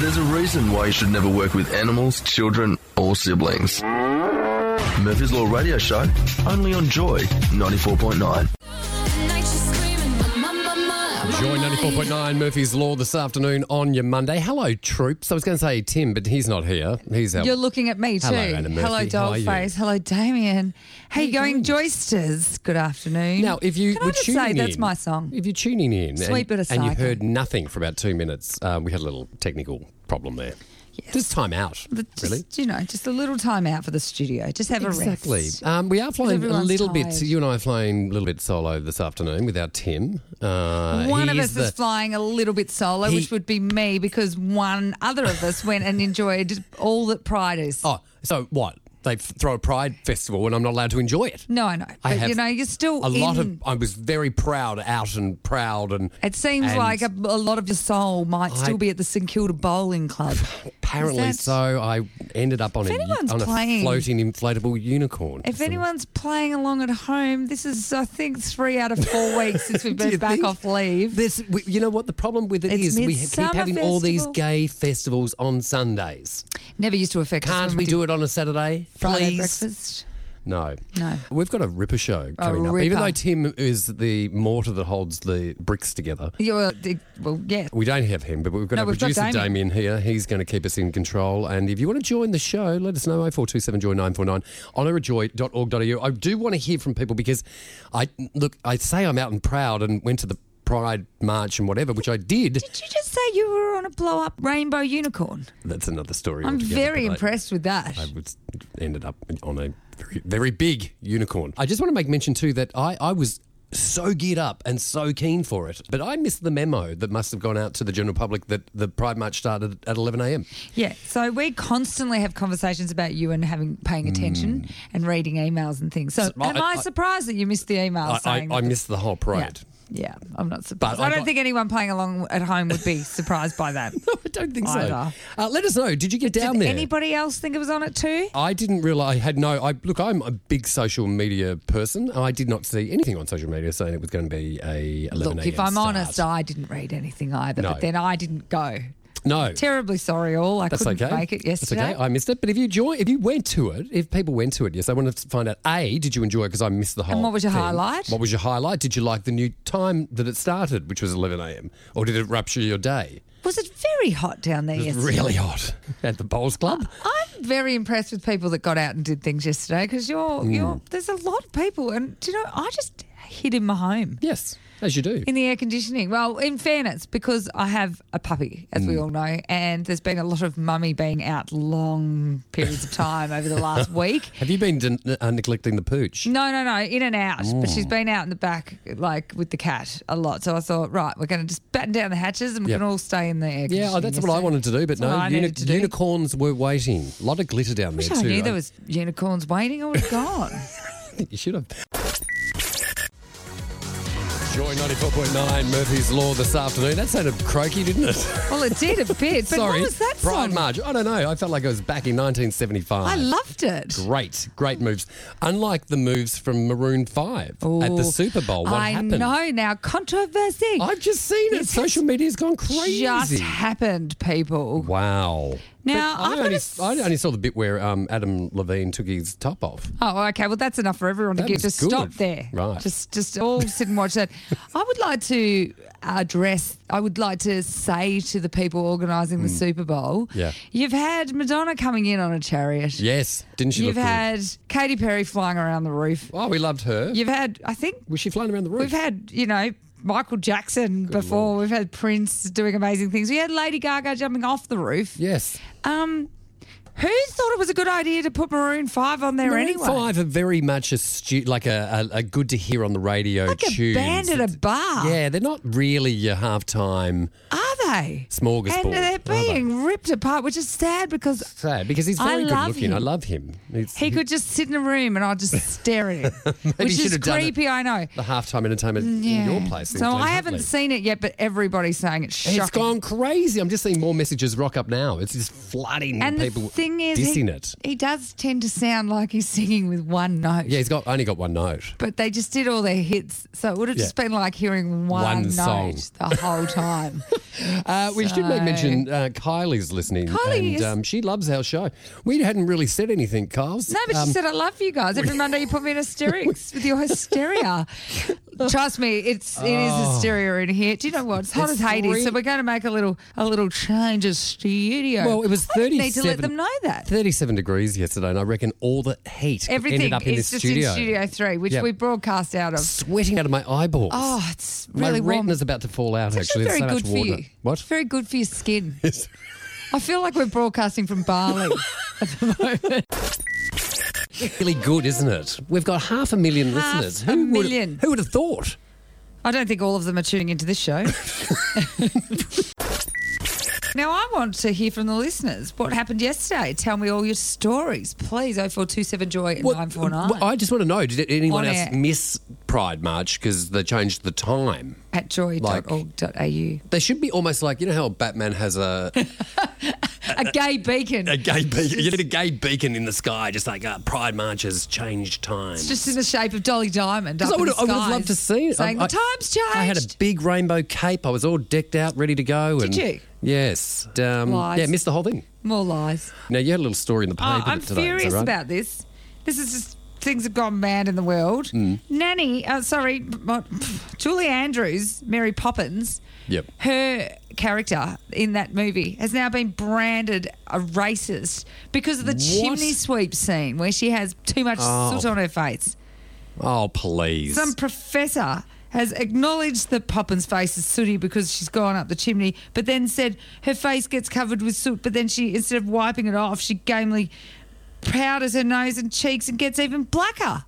There's a reason why you should never work with animals, children, or siblings. Murphy's Law Radio Show, only on Joy 94.9. Joy 94.9 Murphy's Law this afternoon on your Monday. Hello, troops. I was going to say Tim, but he's not here. He's out. You're looking at me too. Hello, Anna Murphy. Hello, How are you? Dollface. Hello, Damien. How you going, Joysters? Good afternoon. Now, if you Can I were just tuning say that's my song? If you're tuning in Sweet bit and, of and you heard nothing for about two minutes, uh, we had a little technical problem there. Just time out, just, really. you know, just a little time out for the studio. Just have Exactly. a rest. Um, we are flying a little bit. tired. You and I are flying a little bit solo this afternoon without Tim. Uh, One of us the- is flying a little bit solo, He- which would be me because one other of us went and enjoyed all that Pride is. Oh, so what? They throw a Pride festival and I'm not allowed to enjoy it. No, I know. I But you know, you're still a lot of. I was very proud, out and proud, and It seems and like a, a lot of your soul might I- still be at the St Kilda Bowling Club. apparently that- so. I ended up on If a on a floating inflatable unicorn. If So- anyone's playing along at home, this is, I think, three out of four weeks since we've been back think? off leave. This, we, you know what the problem with it It's is? We keep having all these gay festivals on Sundays. Never used to affect. Can't we do it on a Saturday, Friday please? breakfast? No. No. We've got a ripper show A coming up. Even ripper. though Tim is the mortar that holds the bricks together. You're, well, yeah. We don't have him, but we've got No, our we've got producer Damien. Damien. here. He's going to keep us in control. And if you want to join the show, let us know 0427 Joy 949 honourjoy.org.au. I do want to hear from people because I look, I say I'm out and proud and went to the Pride March and whatever, which I did. Did you just say you were on a blow up rainbow unicorn? That's another story. I'm very but I- impressed with that. I was ended up on a very, very big unicorn. I just want to make mention too that I, I was so geared up and so keen for it, but I missed the memo that must have gone out to the general public that the Pride March started at 11 a.m. yeah. So we constantly have conversations about you and having paying attention mm. and reading emails and things. So. I- am I, I- surprised that you missed the email I, I, I missed the whole parade. Yeah, I'm not surprised. But I I don't got- think anyone playing along at home would be surprised by that. No, I don't think so. Uh, let us know. Did you get down Did there? anybody else think it was on it too? I didn't realize. I had no. I look. I'm a big social media person. I did not see anything on social media saying it was going to be a 11 Look, if a.m. I'm start. honest, I didn't read anything either. No. But then I didn't go. No. Terribly sorry, all. I That's couldn't okay. make it yesterday. That's okay. I missed it. But if you join, if you went to it, if people went to it, yes, I wanted to find out. A, did you enjoy it? Because I missed the whole. And what was your thing. highlight? What was your highlight? Did you like the new time that it started, which was 11 a.m., or did it rupture your day? Was it very hot down there It was yesterday? really hot at the Bowls Club. I'm very impressed with people that got out and did things yesterday because you're, Hmm. you're, there's a lot of people. And, do you know, I just hid in my home. Yes, as you do. In the air conditioning. Well, in fairness, because I have a puppy, as Hmm. we all know, and there's been a lot of mummy being out long periods of time over the last week. Have you been de- uh, neglecting the pooch? No, no, no, in and out. But Mm. she's been out in the back, like with the cat, a lot. So I thought, right, we're going to just batten down the hatches and we Yep. can all stay in the air. Yeah, oh, that's what I wanted to do, but That's no, uni- needed to do. unicorns were waiting. A lot of glitter down there I too. knew I- there was unicorns waiting. I would have gone. You should have. Joy 94.9 Murphy's Law this afternoon. That sounded croaky, didn't it? well, it did a bit. But Sorry. what was that Pride song? March. I don't know. I felt like I was back in 1975. I loved it. Great, great moves. Unlike the moves from Maroon 5 at the Super Bowl. What I happened? know now. Controversy. I've just seen it. Social media's gone crazy. just happened, people. wow. Now, I've only, s- I only saw the bit where um, Adam Levine took his top off. Oh, okay. Well, that's enough for everyone to get. was Just good. stop there. Right. Just, just all sit and watch that. I would like to address. I would like to say to the people organising the Super Bowl. Yeah. You've had Madonna coming in on a chariot. Yes. Didn't she You've look good? had Katy Perry flying around the roof. Oh, we loved her. You've had, I think, Was she flying around the roof? we've had, you know. Michael Jackson before. We've had Prince doing amazing things. We had Lady Gaga jumping off the roof. Yes. Um, who thought it was a good idea to put Maroon Five on there Maroon anyway? Five are very much a stu- like a, a, a good to hear on the radio like tunes. a band at a bar. Yeah, they're not really your halftime. Are they? Smorgasbord, And they're being ripped apart, which is sad because Sad because he's I very good love looking. him. I love him. He's- he could just sit in a room and I'd just stare at him, which should is have done it. creepy. I know. the halftime entertainment in your place. So I haven't seen it yet, but everybody's saying it's shocking. It's gone crazy. I'm just seeing more messages rock up now. It's just flooding and people the thing is, dissing he, it. he does tend to sound like he's singing with one note. Yeah, he's got only got one note. But they just did all their hits, so it would have just Yeah. been like hearing one, One note song. the whole time. Uh, we should make mention uh, Kylie's listening, Kylie and is- um, she loves our show. We hadn't really said anything, Kyle's. No, but Um, she said, I love you guys. Every Monday you put me in hysterics with your hysteria. Trust me, it's it is hysteria in here. Do you know what? It's hot Oh. It's as Hades, three- so we're going to make a little a little change of studio. Well, it was didn't need to let them know that. 37 degrees yesterday, and I reckon all the heat Everything ended up in is this just studio. in Studio 3, which Yeah. we broadcast out of. Sweating out of my eyeballs. Oh, it's my really warm. retina's about to fall out. It's actually, actually very There's good so much for water. you. What? Very good for your skin. I feel like we're broadcasting from Bali at the moment. really good, isn't it? We've got half a million Half listeners. a Who would- million. who would have thought? I don't think all of them are tuning into this show. now, I want to hear from the listeners. What happened yesterday? Tell me all your stories, please. 0427 Joy What- 949 well, I just want to know: Did anyone On else air. miss Pride March because they changed the time? at joy.org.au. They should be almost like you know how Batman has a A gay beacon. a gay beacon. You need a gay beacon in the sky, just like uh, Pride March has changed time. just in the shape of Dolly Diamond. Up I would, in the I would skies, loved to see it. Saying I, the times changed. I had a big rainbow cape. I was all decked out, ready to go. Did and, you? Yes. Um, Lies. yeah, missed the whole thing. More lies. Now you had a little story in the paper Oh, I'm today. furious right? about this. This is just things have gone mad in the world. Hmm. Nanny, uh, sorry, what- Julie Andrews, Mary Poppins. Yep. Her character in that movie has now been branded a racist because of the chimney sweep scene where she has too much Oh. soot on her face. Oh please. Some professor has acknowledged that Poppins' face is sooty because she's gone up the chimney, but then said her face gets covered with soot, but then she, instead of wiping it off, she gamely powders her nose and cheeks and gets even blacker.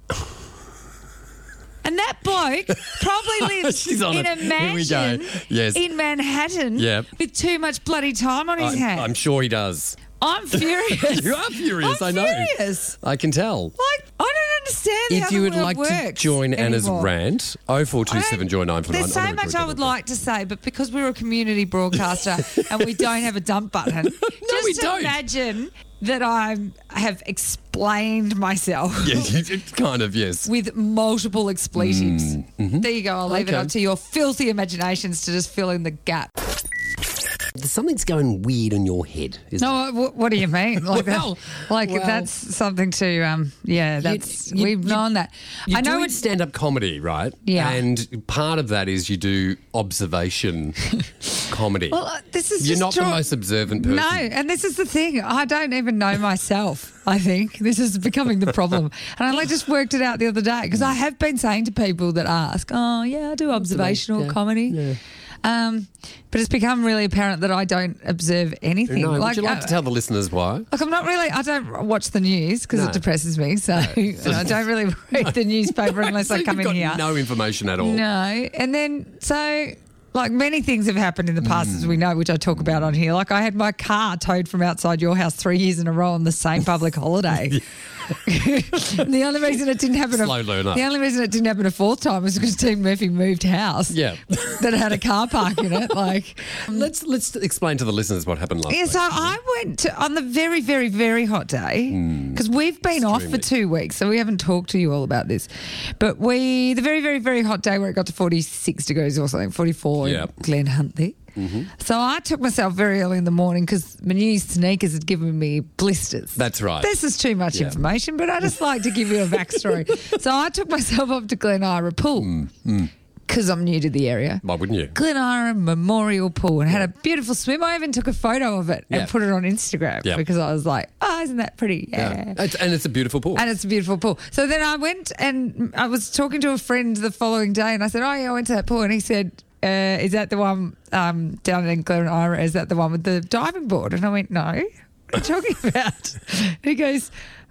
And that bloke probably lives She's on in it. a Here we go. mansion Yes. in Manhattan Yep. with too much bloody time on his I'm, hands. I'm sure he does. I'm furious. You are furious. I'm I know. furious. I can tell. Like, I don't understand If you would like to join Anna's rant, I 0427 don't- 949. There's so much I would like to say, but because we're a community broadcaster and we don't have a dump button, just we don't. imagine that I have explained myself Yeah, it's kind of, yes. with multiple expletives. There you go. I'll leave it Mm, mm-hmm. Okay. up to your filthy imaginations to just fill in the gap. Something's going weird in your head, No, what, what do you mean? Like, Well, that, like well. that's something to, um, yeah, that's you- we've you- known that. You I know it's stand-up comedy, right? Yeah. And part of that is you do observation comedy. Well, uh, this is You're not the most observant person. No, and this is the thing. I don't even know myself. I think this is becoming the problem, and I just worked it out the other day because I have been saying to people that ask, "Oh, yeah, I do observational yeah, comedy." yeah. Um, but it's become really apparent that I don't observe anything. No, would you like uh, to tell the listeners why? Look, I'm not really. I don't watch the news because No. it depresses me. So I don't really read the newspaper unless So I come in here. No information at all. No, and then so like many things have happened in the past, Hmm. as we know, which I talk about on here. Like I had my car towed from outside your house three years in a row on the same public holiday. the only reason it didn't happen, Slow a, learner. the only reason it didn't happen a fourth time was because Dean Murphy moved house. Yeah. that had a car park in it. Like, Let's let's explain to the listeners what happened last yeah, week. so I went to, on the very, very, very hot day hmm. because we've been off for two weeks, so we haven't talked to you all about this. But we, the very, very, very hot day where it got to 46 degrees or something, 44 Yep. in Glen Huntly. So I took myself very early in the morning because my new sneakers had given me blisters. That's right. This is too much Yeah. information, but I just like to give you a backstory. so I took myself up to Glen Eira Pool mm, mm. because I'm new to the area. Why wouldn't you? Glen Eira Memorial Pool and had a beautiful swim. I even took a photo of it Yeah. and put it on Instagram Yeah. because I was like, oh, isn't that pretty? Yeah. It's, and it's a beautiful pool. And it's a beautiful pool. So then I went and I was talking to a friend the following day and I said, oh, yeah, I went to that pool. And he said, uh, is that the one um, down in Glen Eira? Is that the one with the diving board? And I went, no. What are you talking about? And he goes,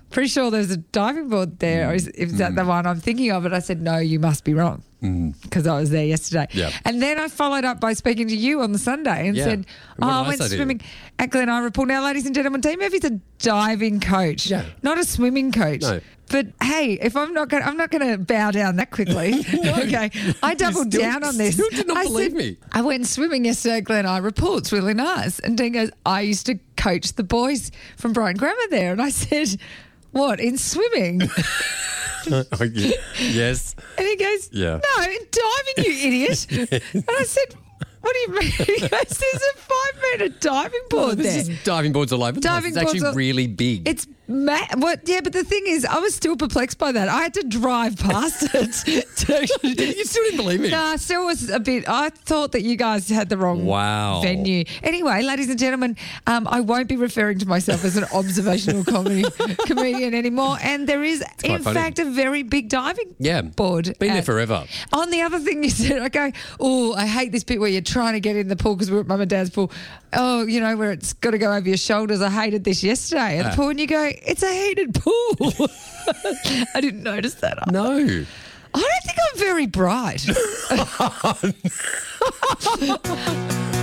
pretty sure there's a diving board there. Or is, is that the one I'm thinking of? And I said, no, you must be wrong. Because I was there yesterday. Yep. And then I followed up by speaking to you on the Sunday and Yeah. said, Oh, I went swimming at Glen Eira Pool. Now, ladies and gentlemen, Dave Murphy's a diving coach, Yeah. not a swimming coach. No. But hey, if I'm not going, I'm not going to bow down that quickly. okay, I doubled still- down on this. still did not I believe said, me. I went swimming yesterday at Glen Eira Pool. It's really nice. And Dean goes, I used to coach the boys from Brighton Grammar there. And I said, What in swimming? Oh, yes. And he goes, Yeah. No, in diving, you idiot. and I said, What do you mean? He goes, There's a five metre diving board There's there. just diving boards all over the place. Diving It's actually really big. It's mad. What? Yeah, but the thing is, I was still perplexed by that. I had to drive past it. to- you still didn't believe me. No, I still was a bit. I thought that you guys had the wrong Wow. venue. Anyway, ladies and gentlemen, um, I won't be referring to myself as an observational comedy comedian anymore. And there is, in funny. fact, a very big diving Yeah. board. Been there forever. On the other thing you said, I go, oh, I hate this bit where you're trying to get in the pool because we're at mum and dad's pool. Oh, you know, where it's got to go over your shoulders. I hated this yesterday at Ah. the pool. And you go, it's a heated pool. I didn't notice that. No. I don't think I'm very bright.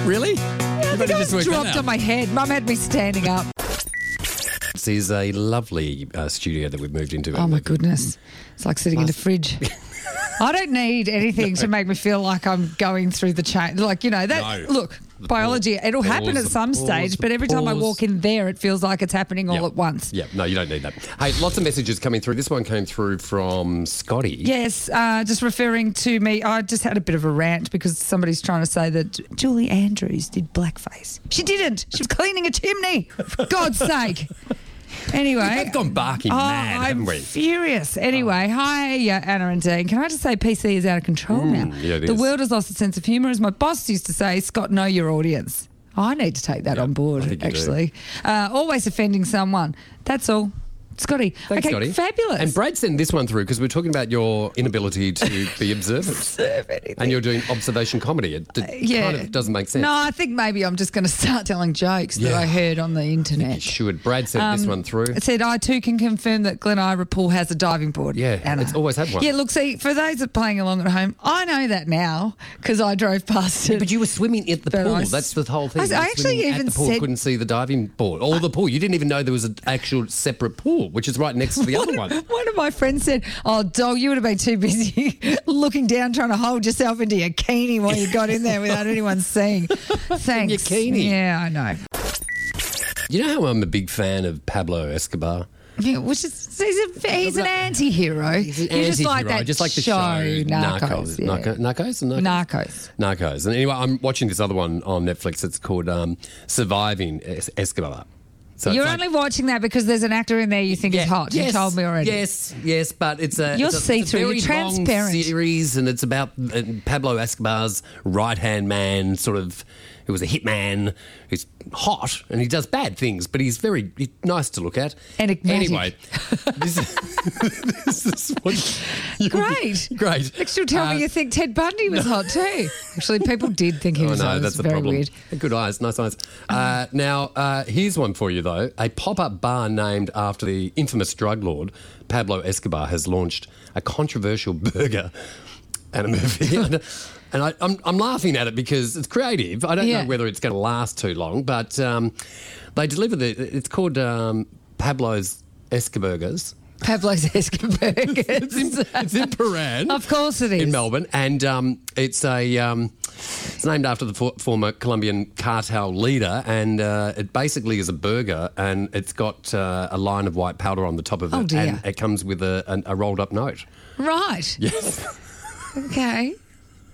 Really? I think I was dropped on my head. Mum had me standing up. This is a lovely uh, studio that we've moved into. Oh my goodness. It's like sitting in the fridge. I don't need anything to make me feel like I'm going through the chain. Like, you know, that No. look, biology, it'll happen at some stage, but every time I walk in there, it feels like it's happening all Yeah. at once. Yeah, no, you don't need that. Hey, lots of messages coming through. This one came through from Scotty. Yes, uh, just referring to me, I just had a bit of a rant because somebody's trying to say that Julie Andrews did blackface. She didn't. She was cleaning a chimney, for God's sake. Anyway. We've gone barking Oh, mad, I'm haven't we? furious. Anyway, hi, uh, Anna and Dean. Can I just say PC is out of control now? Mm, yeah, it the is. world has lost its sense of humour. As my boss used to say, Scott, know your audience. I need to take that Yeah, on board, I think you do. actually. Uh, always offending someone. That's all. Scotty. Thanks, okay, Scotty. fabulous. And Brad sent this one through because we're talking about your inability to be observant. Serve anything. and you're doing observation comedy. It d- yeah. kind of doesn't make sense. No, I think maybe I'm just going to start telling jokes that I heard on the You internet. should. Brad sent this Um, one through. It said, I too can confirm that Glen Eira Pool has a diving board. Yeah, Anna. it's always had one. Yeah, look, see, for those that are playing along at home, I know that now because I drove past it. But you were swimming at the But pool. I- That's the whole thing. I- You I actually even at the pool, said- couldn't see the diving board or the pool. You didn't even know there was an actual separate pool, which is right next to the other one. One of my friends said, "Oh, dog, you would have been too busy looking down, trying to hold yourself into your bikini while you got in there without anyone seeing." Thanks. bikini. Yeah, I know. You know how I'm a big fan of Pablo Escobar. Yeah, which is he's, a, he's an anti-hero. He's an you just like anti-hero, that just like the show, show, Narcos. yeah. Narco- Narcos, Narcos? Narcos. Narcos. And anyway, I'm watching this other one on Netflix. It's called um, Surviving Es- Escobar. So You're it's like- only watching that because there's an actor in there you think is hot. you told me already. Yes, yes, but it's a You're it's a, see-through, It's a you're transparent. series, and it's about uh, Pablo Escobar's right hand man, sort of. Who was a hitman? Who's hot and he does bad things, but he's very he's nice to look at. Enigmatic. Anyway, this, is- this is what you- Great. great. Next you'll tell Uh, me you think Ted Bundy was hot too. Actually, people did think he Oh was no, hot. That's the very problem. weird. Good eyes, nice eyes. Uh, now, uh, here's one for you though. A pop-up bar named after the infamous drug lord Pablo Escobar has launched a controversial burger and a movie. And I, I'm, I'm laughing at it because it's creative. I don't Yeah. know whether it's going to last too long, but um, they deliver the. It's called um, Pablo's Escoburgers. Pablo's Escoburgers. It's in, it's in Prahran. Of course it is. In Melbourne. And um, it's a. Um, it's named after the for- former Colombian cartel leader, and uh, it basically is a burger, and it's got uh, a line of white powder on the top of it, Oh, and it comes with a, a rolled up note. Right. Yes, Okay.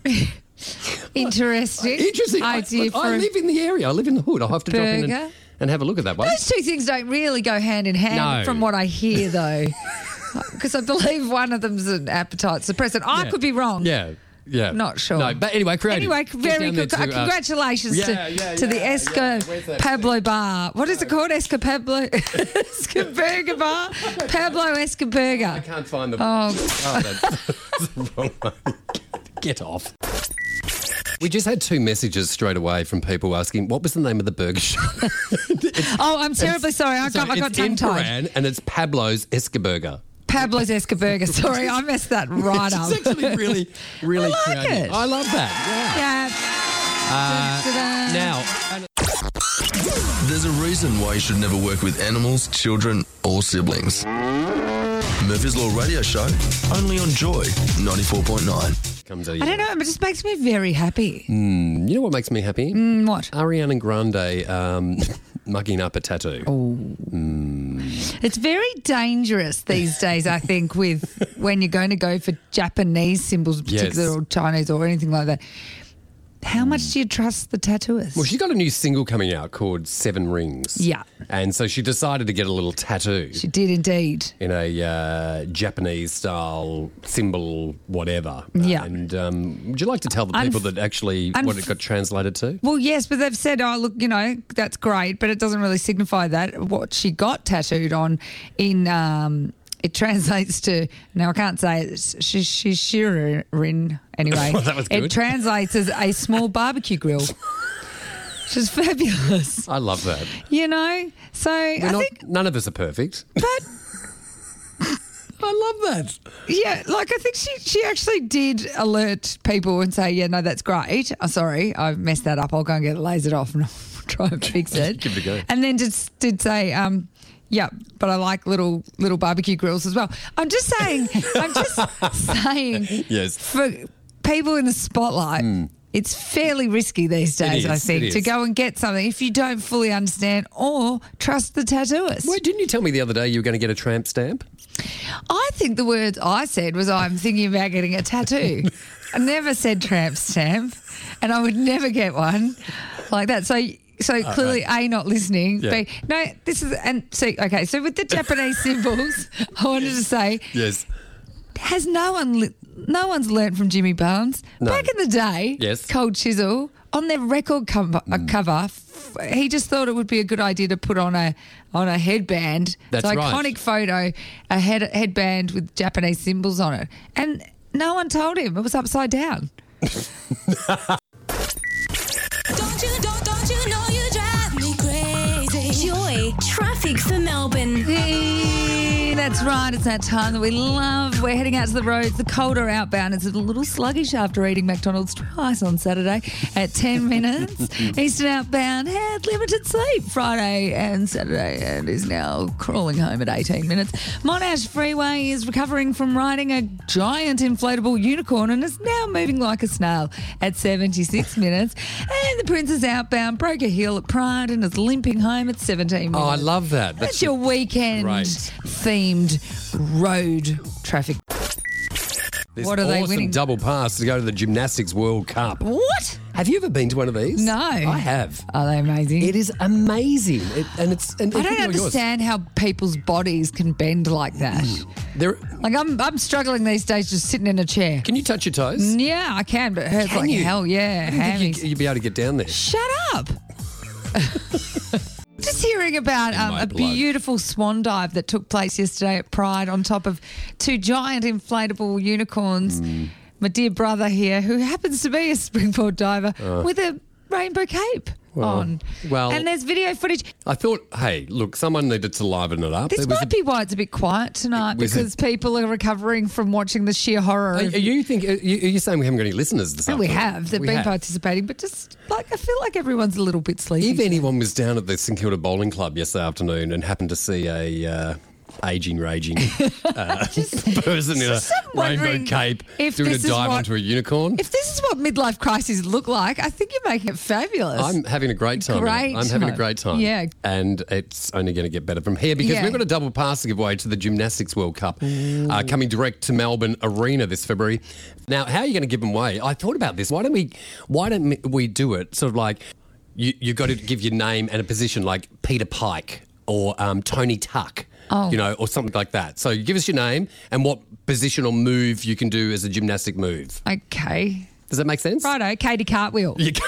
Interesting. interesting. I, idea I a- live in the area. I live in the hood. I'll have to drop in Burger. and, and have a look at that one. Those two things don't really go hand in hand, No. from what I hear, though. Because I believe one of them's an appetite suppressant. I Yeah. could be wrong. Yeah. Yeah, Not sure. No, but anyway, creative. Anyway, very down there good. to, uh, Congratulations yeah, to, yeah, to the yeah, Esco yeah. Where's that Pablo Bar. What is it called? Esco Pablo Esco Burger Bar. Pablo Esco I Burger. can't find the. Oh. Oh, that's, that's the wrong one. Get off. We just had two messages straight away from people asking what was the name of the burger shop. Oh, I'm terribly sorry. I So got, I got it's in tongue tied. Prahran and it's Pablo's Escaburger. Pablo's Escaburger. Sorry, I messed that right up. It's actually really, really I like creative. it. I love that. Yeah. Yeah. Da-da. Now, There's a reason why you should never work with animals, children, or siblings. Murphy's Law Radio Show, only on Joy 94.9. comes out. I don't know. It just makes me very happy. You know what makes me happy? Mm, What? Ariana Grande um, mugging up a tattoo. Oh. It's very dangerous these days, I think, with when you're going to go for Japanese symbols, particularly Yes. or Chinese or anything like that. How much do you trust the tattooist? Well, she's got a new single coming out called Seven Rings. Yeah. And so she decided to get a little tattoo she did indeed. in a uh, Japanese style symbol, whatever. Yeah. And um, would you like to tell the Unf- people that actually what it got translated to? Well, yes, but they've said, oh, look, you know, that's great, but it doesn't really signify that. What she got tattooed on in, um, it translates to, now I can't say it, it's sh- sh- shirin anyway. Well, that was good. It translates as a small barbecue grill, which is fabulous, I love that. you know? So We're I not, think, none of us are perfect. but I love that. yeah, like I think she, she actually did alert people and say, yeah, no, that's great. Oh, sorry, I messed that up. I'll go and get it lasered off and I'll try and fix it. Give it a go. And then just did say, um, yeah, but I like little little barbecue grills as well. I'm just saying, I'm just saying, Yes. for people in the spotlight. Hmm. It's fairly risky these days, I think, to go and get something if you don't fully understand or trust the tattooist. Wait, didn't you tell me the other day you were going to get a tramp stamp? I think the words I said was I'm thinking about getting a tattoo. I never said tramp stamp, and I would never get one like that. So. So clearly, a not listening. Uh, Yeah. B no. This is and so okay. So with the Japanese symbols, I wanted to say Yes. has no one li- no one's learnt from Jimmy Barnes No. back in the day. Yes. Cold Chisel on their record cover, uh, Mm. cover. f- He just thought it would be a good idea to put on a on a headband. That's it's an right. iconic photo, a head headband with Japanese symbols on it, and no one told him it was upside down. crazy? That's right. It's that time that we love. We're heading out to the roads. The Calder outbound. It's a little sluggish after eating McDonald's twice on Saturday at 10 minutes. Eastern outbound had limited sleep Friday and Saturday and is now crawling home at 18 minutes. Monash Freeway is recovering from riding a giant inflatable unicorn and is now moving like a snail at 76 minutes. And the Princes outbound broke a heel at Pride and is limping home at 17 minutes. Oh, I love that. That's your weekend Great. Themed road traffic. This What are they awesome winning? double pass to go to the Gymnastics World Cup. What? Have you ever been to one of these? No. I have. Are they amazing? It is amazing, it, and it's. And I don't yours. understand how people's bodies can bend like that. Mm. There, Like I'm, I'm struggling these days just sitting in a chair. can you touch your toes? Yeah, I can, but it hurts Can like you? hell. Yeah, you, you'd be able to get down there. Shut up. Just hearing about um, a blood. beautiful swan dive that took place yesterday at Pride on top of two giant inflatable unicorns. Hmm. My dear brother here, who happens to be a springboard diver with a rainbow cape Uh. Well, on. well- and there's video footage. I thought, hey, look, someone needed to liven it up. This might a- be why it's a bit quiet tonight Was it- because people are recovering from watching the sheer horror. Are, are you think? Are you, are you saying we haven't got any listeners this No, we have. They've We been have. participating, but just like I feel like everyone's a little bit sleepy. If anyone was down at the St Kilda Bowling Club yesterday afternoon and happened to see a uh, aging, raging uh, person in a rainbow cape if doing a dive what- onto a unicorn, If this is what midlife crises look like, I think you're making it fabulous. I'm having a great time. Great I'm having a great time. Yeah. And it's only going to get better from here because Yeah. we've got a double pass to give away to the Gymnastics World Cup uh, coming direct to Melbourne Arena this February. Now, how are you going to give them away? I thought about this. Why don't we? Why don't we do it sort of like you? You got to give your name and a position like Peter Pike or um, Tony Tuck. Oh. You know, or something like that. So give us your name and what position or move you can do as a gymnastic move. okay. Does that make sense? Righto, Katie Cartwheel. You.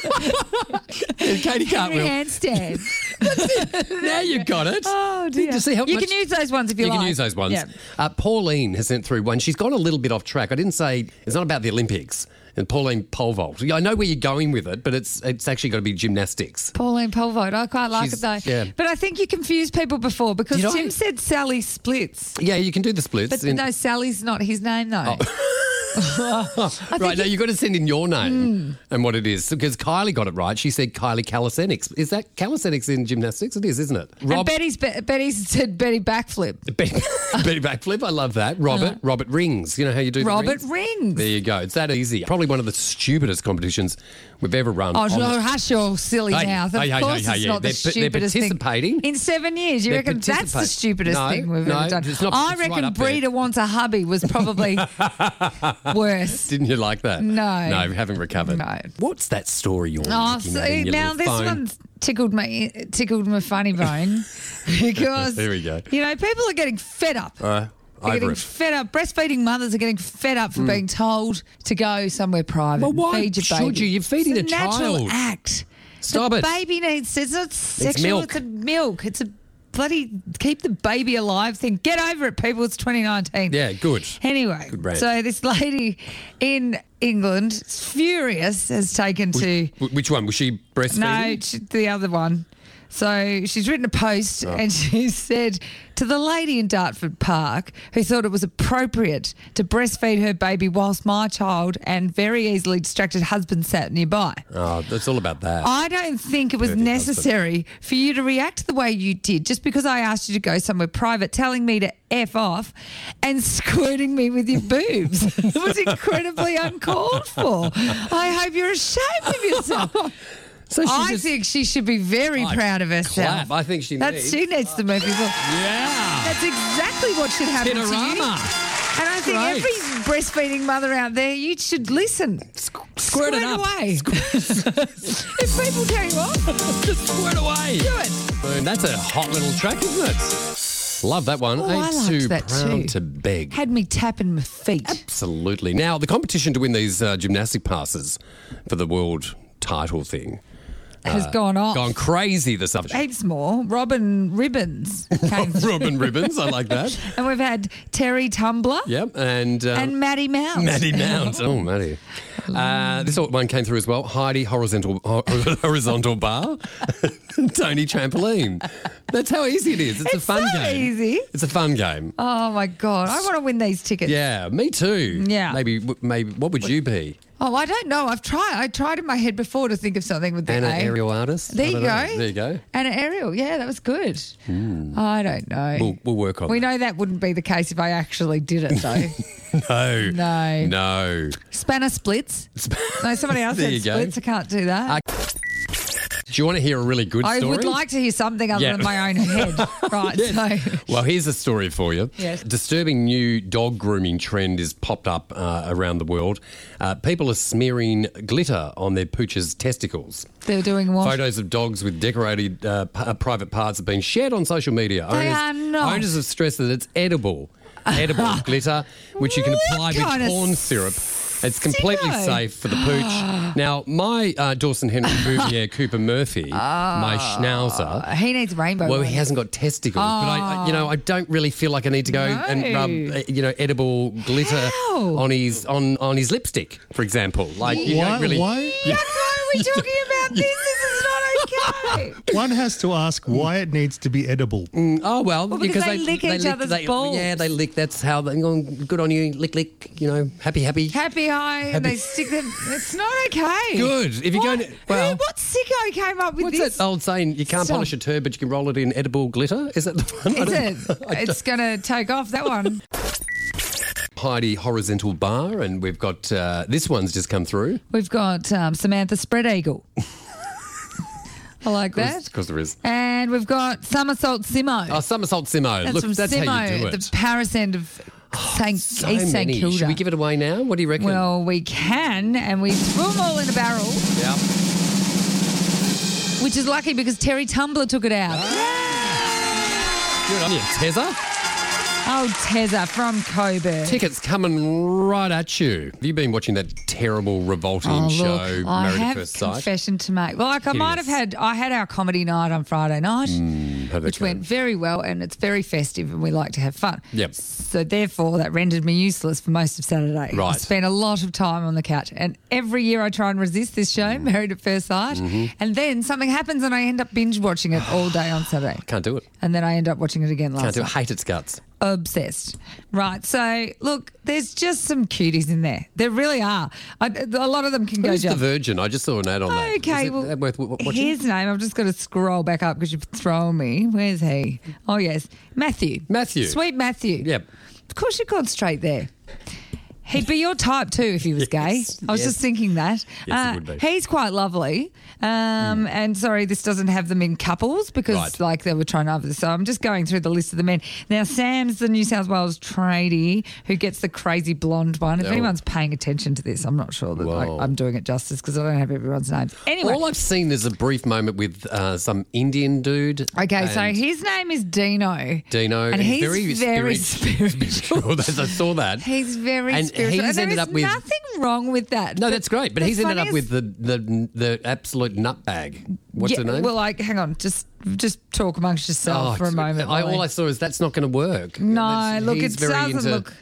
Katie Cartwheel. handstand. Now you've got it. Oh dear. To see how you much- can use those ones if you, want. You like. can use those ones. Yeah. Uh, Pauline has sent through one. She's gone a little bit off track. I didn't say it's not about the Olympics. And Pauline pole vault. Yeah, I know where you're going with it, but it's it's actually got to be gymnastics. Pauline pole vault. I quite like She's- it though. yeah. But I think you confused people before because Did I? Tim said Sally splits. Yeah, you can do the splits. But in- no, Sally's not his name though. Oh. right, now you've got to send in your name hmm. and what it is. Because Kylie got it right. She said Kylie calisthenics. Is that calisthenics in gymnastics? It is, isn't it? and Betty's Betty's said Betty backflip. Betty, Betty Backflip, I love that. Robert, uh-huh. Robert Rings. You know how you do the Robert rings? Rings. There you go. It's that easy. Probably one of the stupidest competitions we've ever run. Oh, no, the- hush your silly Hey, mouth. Of hey, hey, course it's not the they're they're stupidest thing. participating. In seven years, you They're reckon that's the stupidest No, thing we've no, ever done? not- I right reckon there. Breeder Wants a Hubby was probably worse. Didn't you like that? No. No, we haven't recovered. No. What's that story you're Oh, so now this phone? one's tickled me, tickled my funny bone because There we go. You know, people are getting fed up. Uh, They're getting. Mm. fed up. Breastfeeding mothers are getting fed up for being told to go somewhere private. Well, why feed your should baby. you? You're feeding it's a natural child. act. Stop the it. baby needs. It's not sexual. milk. It's a milk. It's a bloody keep the baby alive thing. Get over it, people. It's 2019. Yeah, good. Anyway, Good so this lady in England, furious, has taken to. Which one? Was she breastfeeding? No, the other one. So she's written a post Oh. and she said to the lady in Dartford Park who thought it was appropriate to breastfeed her baby whilst my child and very easily distracted husband sat nearby. Oh, that's all about that. I don't think it was Perfect necessary for you to react the way you did just because I asked you to go somewhere private, telling me to F off and squirting me with your boobs. it was incredibly uncalled for. I hope you're ashamed of yourself. So I just- think she should be very I proud of herself. clap. I think she That's needs. she needs to move people. Yeah. That's exactly what should happen to you. And I think Great. every breastfeeding mother out there, you should listen. Squirt it up. away. if people tell you off, Just squirt away. do it. Boom. That's a hot little track, isn't it? Love that one. Oh, I Ain't liked too that proud too. to beg. Had me tapping my feet. Absolutely. Now, the competition to win these uh, gymnastic passes for the world title thing Has gone off. gone crazy this afternoon. Heaps more. Robin Ribbons came. Robin Ribbons, I like that. And we've had Terry Tumbler Yep, and um, and Maddie Mount. Maddie Mount. Oh, Maddie. Uh, this one came through as well. Heidi horizontal horizontal bar. Tony trampoline. That's how easy it is. It's, a It's fun so game. easy. It's a fun game. Oh my God. I want to win these tickets. Yeah, me too. Yeah. Maybe maybe what would you be? Oh, I don't know. I've tried. I tried in my head before to think of something with the An A. aerial artist. There I you go. know. There you go. And an aerial. Yeah, that was good. Hmm. I don't know. We'll, we'll work on we that. know that wouldn't be the case if I actually did it, though. No. No. No. Spanner splits. No, somebody else There said you go. splits. I can't do that. Do you want to hear a really good story? I story? would like to hear something other Yeah. than my own head. right. So. Well, here's a story for you. Yes. Disturbing new dog grooming trend is popped up uh, around the world. Uh, people are smearing glitter on their pooch's testicles. They're doing what? Photos of dogs with decorated uh, p- uh, private parts have been shared on social media. They owners, are not. Owners have stressed that it's edible. Edible glitter, which you can apply with corn syrup. It's completely safe for the pooch. now, my uh, Dawson Henry Bouvier Cooper Murphy, my schnauzer, He needs rainbow. well, he hasn't got testicles, but I, I- you know, I don't really feel like I need to go and rub, uh, you know, edible glitter How? on his on on his lipstick, for example. Like you don't really. why- Why are we talking about this? This is. One has to ask why it needs to be edible. Oh well, because they lick they each other's they, balls. Yeah, they lick. That's how they go. Good on you, lick, lick. You know, happy, happy. Happy high, and they stick them. It's not okay. Good. If you're What? going to- well- Who- what sicko came up with What's this? that old saying? You can't Stop. polish a turd, but you can roll it in edible glitter. Is that the one? Is it? It's going to take off that one. Heidi horizontal bar, and we've got uh, this one's just come through. We've got um, Samantha Spread Eagle. I like that. Of course, there is. And we've got Somersault Simo. Oh, somersault Simo. that's Look, from that's Simo, how you do it. Oh, the Paris end of oh, St. so East St many. Kilda. Should we give it away now? What do you reckon? well, we can, and we threw them all in a barrel, yeah. which is lucky because Terry Tumbler took it out. Ah. Good on you, Tezza. Oh, Tezza from Coburg. Tickets coming right at you. Have you been watching that terrible, revolting Oh, show, look, I Married at have First Sight. confession to make. Like I might have had, I had our comedy night on Friday night, that which went very well, and it's very festive, and we like to have fun. Yep. So therefore, that rendered me useless for most of Saturday. Right. I spent a lot of time on the couch, and every year I try and resist this show, Mm. Married at First Sight, Mm-hmm. and then something happens, and I end up binge watching it all day on Saturday. Can't do it. And then I end up watching it again last Can't do it. night. Hate its guts. Obsessed. Right. So, look, there's just some cuties in there. There really are. I, a lot of them can go Who's the. Virgin? I just saw an ad on that. Okay, Is well, worth watching? his name, I've just got to scroll back up because you've thrown me. Where's he? Oh, yes. Matthew. Matthew. Sweet Matthew. Yep. Of course you've gone straight there. He'd be your type too if he was gay. I was yes. just thinking that. Uh, Yes, he would be. He's quite lovely. Um, And sorry, this doesn't have them in couples because Right. like they were trying over this. So I'm just going through the list of the men. Now, Sam's the New South Wales tradie who gets the crazy blonde one. If Oh. anyone's paying attention to this, I'm not sure that. I, I'm doing it justice because I don't have everyone's names. Anyway. All I've seen is a brief moment with uh, some Indian dude. Okay, so his name is Dino. Dino, and, he's very, very, spirit- spiritual. I saw that. He's very And spiritual. he's and ended up with- nothing wrong with that. No, that's great. But he's ended up with the, the the absolute nutbag. What's yeah, her name? Well, like, hang on, just just talk amongst yourself Oh, for a moment. I, all I saw is that's not going to work. no, That's- look, it doesn't look.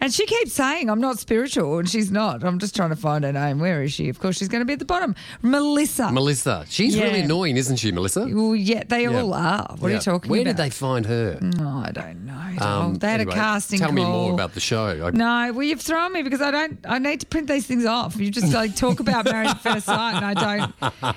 And she keeps saying, I'm not spiritual, and she's not. I'm just trying to find her name. Where is she? Of course, she's going to be at the bottom. Melissa. Melissa. She's Yeah. really annoying, isn't she, Melissa? well, yeah, they all are. What are Yeah. you talking about? Where about? did they find her? Oh, I don't know. Um, they had anyway, a casting Tell me call. more about the show. I- No, well, you've thrown me because I don't. I need to print these things off. You just like talk about Married at First Sight, and I don't.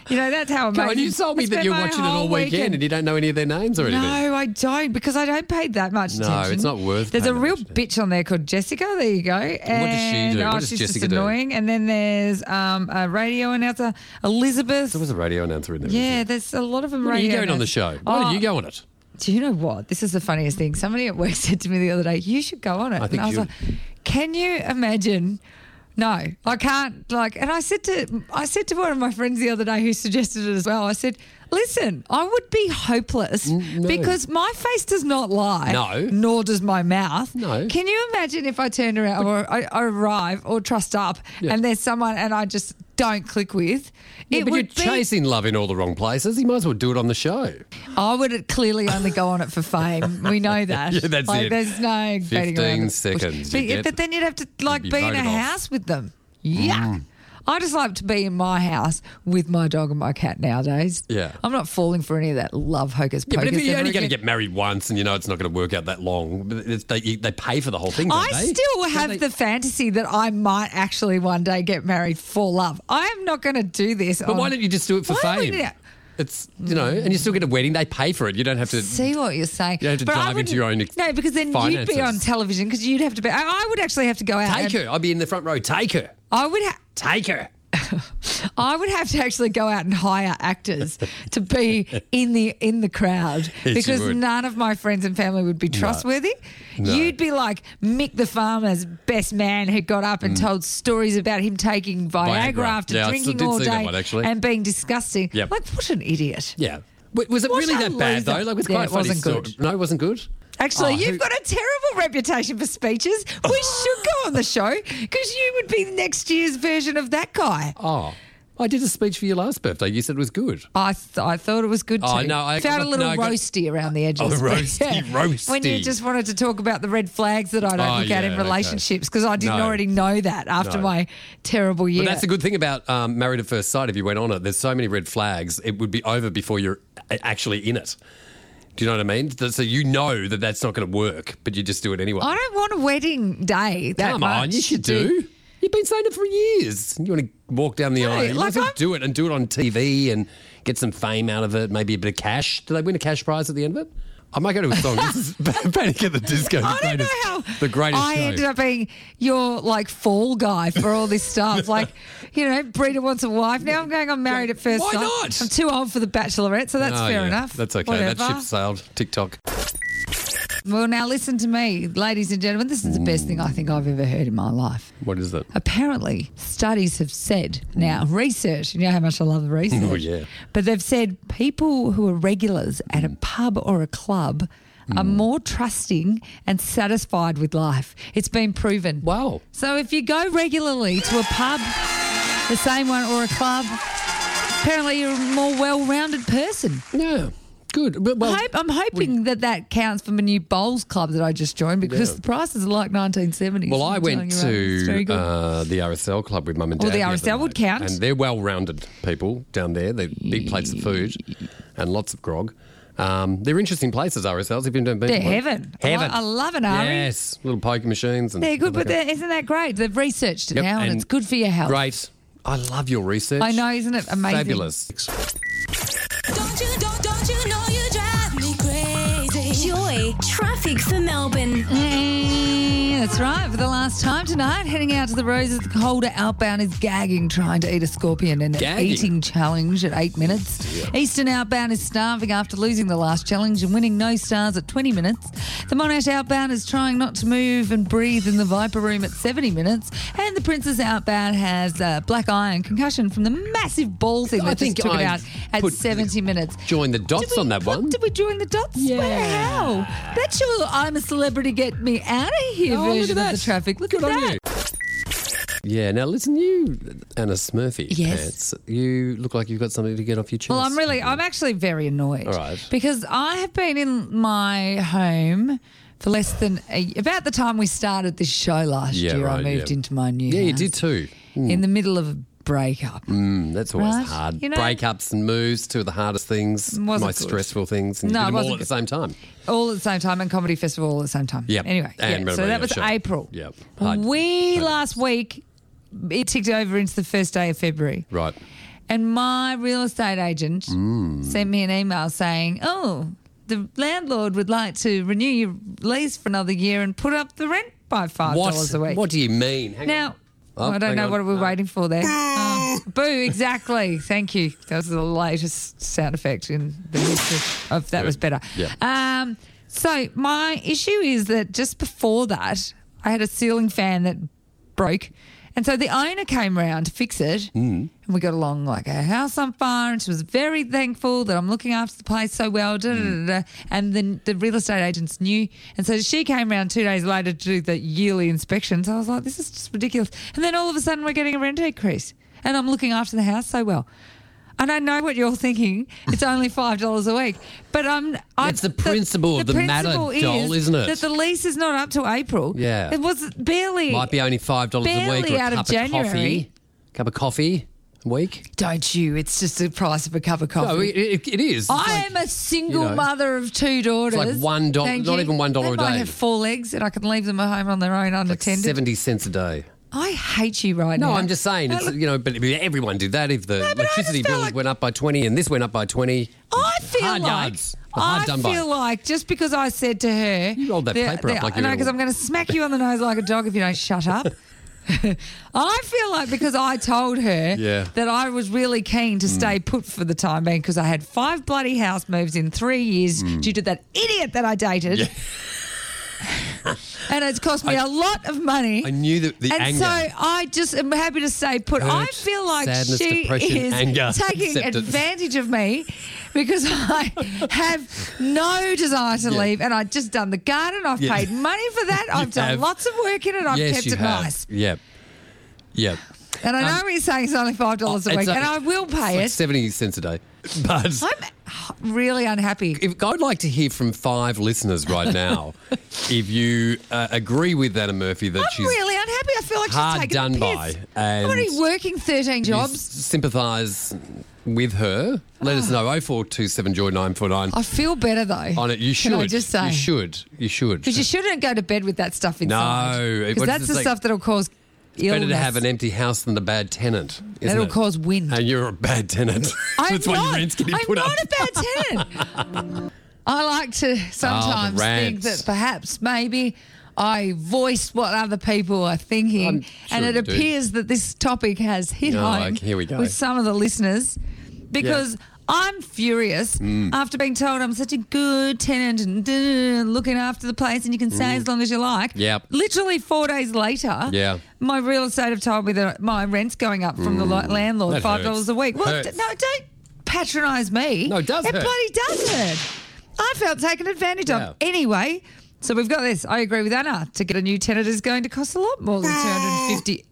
You know that's how Come amazing. on, you told me I that spent you're my watching it whole all weekend, and you don't know any of their names or anything. No, I don't because I don't pay that much No, attention. it's not worth There's a paying that real much bitch on there called Jessica. There you go. And, what does she do? Oh, What does she's Jessica just do? annoying. And then there's um, a radio announcer, Elizabeth. There was a radio announcer in there. yeah, wasn't there? there's a lot of them. When are you radio going on the show? Why Oh, don't you go on it? do you know what? This is the funniest thing. Somebody at work said to me the other day, "You should go on it." I think and I was you like, "Can you imagine?" No, I can't. Like, and I said to I said to one of my friends the other day who suggested it as well. I said, "Listen, I would be hopeless no. because my face does not lie. No. nor does my mouth. No. Can you imagine if I turned around or I, I arrive or trust up Yeah. and there's someone and I just don't click with? Yeah, but you're be chasing love in all the wrong places. You might as well do it on the show. I would clearly only go on it for fame. We know that. Yeah, that's like, it. There's no 15 around the bush. seconds, But, but then you'd have to like be in a off. house with them. Mm. Yeah. I just like to be in my house with my dog and my cat nowadays. Yeah. I'm not falling for any of that love hocus Yeah, but if you're ever only going to again. get married once and you know it's not going to work out that long, but it's, they, you- they pay for the whole thing. Don't I they? still Don't have they? the fantasy that I might actually one day get married for love. I am not going to do this. But on- why don't you just do it for Why fame? would you- It's you know, and you still get a wedding. They pay for it. You don't have to. see what you're saying. You don't have to But I dive into wouldn't- your own ex- No, because then you'd be on television because you'd have to be. I, I would actually have to go out. Take and- her. I'd be in the front row. Take her. I would. Ha- Take her. I would have to actually go out and hire actors to be in the in the crowd Yes, because none of my friends and family would be trustworthy. No. You'd be like Mick the farmer's best man who got up and told stories about him taking Viagra, Mm. Viagra. after Yeah, drinking all day one, and being disgusting. Yep. Like what an idiot. Yeah. Was it What really that bad though? Like, it was Yeah, quite it funny wasn't story. good. No, it wasn't good. Actually, Oh, you've who- got a terrible reputation for speeches. We should go on the show because you would be next year's version of that guy. Oh, I did a speech for your last birthday. You said it was good. I th- I thought it was good too. Oh, no, I- felt a little no, I got- roasty around the edges. Oh, roasty, roasty. When you just wanted to talk about the red flags that I don't Oh, look at in relationships because I didn't No. already know that after No. my terrible year. But that's the good thing about um, Married at First Sight. If you went on it, there's so many red flags. It would be over before you're actually in it. Do you know what I mean? So you know that that's not going to work, but you just do it anyway. I don't want a wedding day. That Come much on, you should do. You've been saying it for years. You want to walk down the No, aisle. You like might as well I'm- do it and do it on TV and get some fame out of it, maybe a bit of cash. Do they win a cash prize at the end of it? I might go to a song. this is Panic at the Disco. The I don't know greatest, how the greatest I show. ended up being your like fall guy for all this stuff. like, you know, Brita wants a wife. Now I'm going on married at first Why sight. not? I'm too old for the bachelorette, so that's Oh, fair yeah. enough. That's okay. Whatever. That ship sailed. TikTok. Well, now listen to me, ladies and gentlemen. This is the best thing I think I've ever heard in my life. What is it? Apparently, studies have said now research. You know how much I love research. Oh, yeah. But they've said people who are regulars at a pub or a club are Hmm. more trusting and satisfied with life. It's been proven. Wow. So if you go regularly to a pub, the same one, or a club, apparently you're a more well-rounded person. Yeah. Good. But, well, I hope, I'm hoping that that counts for my new bowls club that I just joined because Yeah. the prices are like 1970s. Well, I went telling you, right? It's very to uh, the RSL club with mum and dad. Well, the RSL would night, count. and they're well-rounded people down there. They big plates of food and lots of grog. Um, they're interesting places, RSLs. If you've never been, They're heaven. I Heaven. li- I love an Ari. Yes, little poker machines. And They're good, but they're, isn't that great? They've researched it Yep, now and, and it's good for your health. Great. I love your research. I know, isn't it amazing? Fabulous. Traffic for Melbourne. Mm, That's right. For the last time tonight, heading out to the Roses, the Calder outbound is gagging, trying to eat a scorpion in an eating challenge at eight minutes. Eastern outbound is starving after losing the last challenge and winning no stars at 20 minutes. The Monash outbound is trying not to move and breathe in the Viper room at 70 minutes. And the Princes outbound has uh, black eye and concussion from the massive ball thing I that just think took it out at put- 70 minutes. Join the dots we on that one. Did we join the dots? Yeah. Wow. That's your I'm a celebrity, get me out of here Oh, Oh, look version at of the that. traffic. Look Good at that. Yeah, now listen, you, Anna Smurfy Yes. pants, you look like you've got something to get off your chest. Well, I'm really, I'm actually very annoyed. All right. Because I have been in my home for less than a, about the time we started this show last Yeah, year. I moved yeah. into my new Yeah, you did too. in hmm. the middle of a breakup. Mm, that's always Right. hard. You know- Breakups and moves, two of the hardest things, most good. stressful things. And No, you it did them all wasn't at the same time. All at the same time, and comedy festival all at the same time. Yep. Anyway, And yeah, so that was. April. Yep. Hard- We hard. last week it ticked over into the first day of February. Right. And my real estate agent Mm. sent me an email saying, "Oh, the landlord would like to renew your lease for another year and put up the rent by five dollars a week." what do you mean? Hang now, on. Oh, I don't know on. what we're No. waiting for there. Oh, boo! Exactly. Thank you. That was the latest sound effect in the history of that was better. Yeah. Um. So my issue is that just before that, I had a ceiling fan that broke. And so the owner came round to fix it, Mm. and we got along like a house on fire. And she was very thankful that I'm looking after the place so well. Da, Mm. da, da. And then the real estate agents knew, and so she came round two days later to do the yearly inspection. So I was like, this is just ridiculous. And then all of a sudden, we're getting a rent increase, and I'm looking after the house so well. And I know what you're thinking. It's only five dollars a week, but I'm. I, It's the principle of the matter, principle doll, isn't it? That the lease is not up to April. Yeah. it was barely. Might be only five dollars a week Barely or a out of January. coffee. Cup of coffee a week. Don't you? It's just the price of a cup of coffee. No, it, it- it is. It's I like- am a single you know, mother of two daughters. like one dollar- not even one dollar a day. have four legs, and I can leave them at home on their own like unattended. seventy cents a day. I hate you right No, now. I'm just saying. It's, you know, but everyone did that. If the I electricity bills like- went up by twenty and this went up by twenty, I feel hard like yards. Hard I done by. feel like just because I said to her, You rolled that paper up like you no, because I'm going to smack you on the nose like a dog if you don't shut up. I feel like because I told her Yeah. that I was really keen to mm. stay put for the time being because I had five bloody house moves in three years mm. due to that idiot that I dated. and it's cost me I- a lot of money. I knew that the and anger. so I just am happy to say, put. I feel like sadness, she is anger, taking acceptance. advantage of me because I have no desire to Yeah. leave, and I've just done the garden. I've Yeah. paid money for that. I've done have. lots of work in it. I've yes, kept it have. nice. Yep. Yep. And I know Um, he's saying it's only five dollars a week, a- and I will pay like it. seventy cents a day. But I'm really unhappy. if, I'd like to hear from five listeners right now if you uh, agree with Anna Murphy that I'm she's really unhappy. I feel like hard she's taking done by, and I'm already working thirteen jobs. sympathise with her. Let us know. Oh four two seven joy nine four nine. I feel better though. On it, you should. Can I just say? you should. You should. Because you shouldn't go to bed with that stuff inside. No, because that's the stuff that'll cause illness. Better to have an empty house than a bad tenant. Isn't That'll it? cause wind. And you're a bad tenant. I'm That's why not. your rent's getting I'm put not a bad tenant. I like to sometimes oh, think rants. that perhaps maybe I voiced what other people are thinking, I'm and sure it you do. appears that this topic has hit Oh, home here we go. with some of the listeners because. I'm furious Mm. after being told I'm such a good tenant and looking after the place and you can stay as long as you like. Mm. Yep. Literally four days later, Yeah. my real estate have told me that my rent's going up from the landlord, That $5 hurts. a week. Well, d- no, don't patronise me. No, it does It hurt. bloody does hurt. I felt taken advantage Yeah. of. Anyway, so we've got this. I agree with Anna. To get a new tenant is going to cost a lot more than 250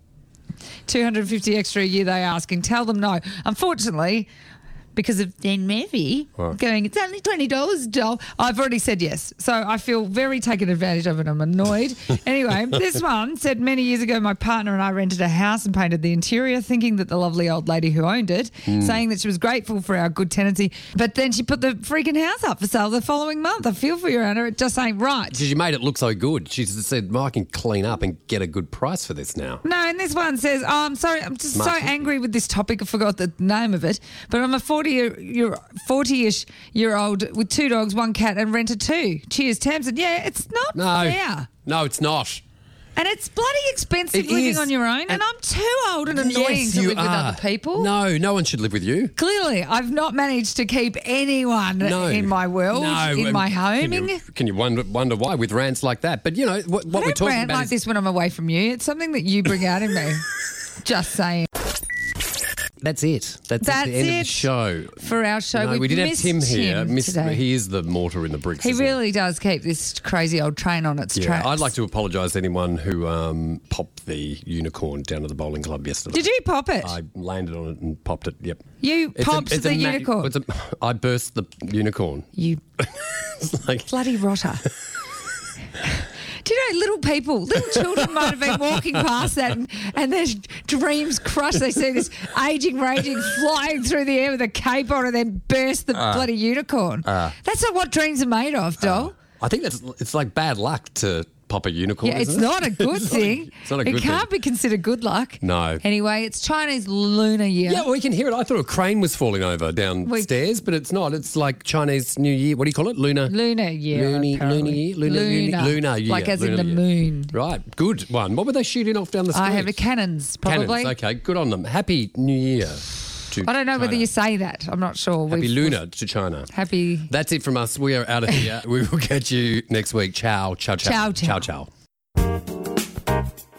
250 extra a year they're asking. Tell them no. Unfortunately, because of Dan Murphy going, it's only $20, doll. I've already said yes. So I feel very taken advantage of and I'm annoyed. anyway, this one said many years ago, my partner and I rented a house and painted the interior, thinking that the lovely old lady who owned it, hmm. saying that she was grateful for our good tenancy. But then she put the freaking house up for sale the following month. I feel for you, Anna. It just ain't right. She made it look so good. She said, "I can clean up and get a good price for this now." No, and this one says, oh, I'm sorry, I'm just Smart. so angry with this topic. I forgot the name of it. But I'm a 40 year, year 40-ish year old with two dogs, one cat, and rent a two. Cheers, Tamsin. Yeah, it's not No, fair. no, it's not. And it's bloody expensive It living is. on your own. And, And- I'm too old and annoying Yes, to live with other people. No, no one should live with you. Clearly, I've not managed to keep anyone No, in my world, no, in um, my Can home. you, can you wonder, wonder why with rants like that? But you know what, what I we're don't talking rant about like is this when I'm away from you. It's something that you bring out in me. Just saying. That's it. That's, That's the end of the show. For our show, no, we did have Tim here. Tim Miss- today. he is the mortar in the bricks. He really does keep this crazy old train on its track. Yeah, tracks. I'd like to apologise to anyone who um, popped the unicorn down at the bowling club yesterday. Did you pop it? I landed on it and popped it. Yep. you It's popped a the ma- unicorn. a- I burst the unicorn. you like bloody rotter. Do you know little people, little children might have been walking past that and, and their dreams crushed. They see this aging, raging flying through the air with a cape on and then burst the Ah. bloody unicorn. That's not what dreams are made of, doll. I think that's it's like bad luck to pop a unicorn. Yeah, it's it? not a good It's not a- thing. it's not a it good can't thing. be considered good luck. No. Anyway, it's Chinese Lunar Year. Yeah, well, we can hear it. I thought a crane was falling over downstairs, but it's not. It's like Chinese New Year. What do you call it? Lunar. Lunar year. Loony, lunar year? Lunar, lunar, lunar year. Like as in the year. moon. Right, good one. What were they shooting off down the street? I have a cannons, probably. Cannons, okay, good on them. Happy New Year to I don't know whether you say that. I'm not sure. Happy We've- Lunar to China. Happy. That's it from us. We are out of here. we will catch you next week. Ciao, ciao, ciao. Ciao, ciao. ciao, ciao.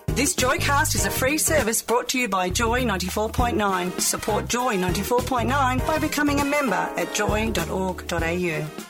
This Joycast is a free service brought to you by Joy 94.9. Support Joy 94.9 by becoming a member at joy.org.au.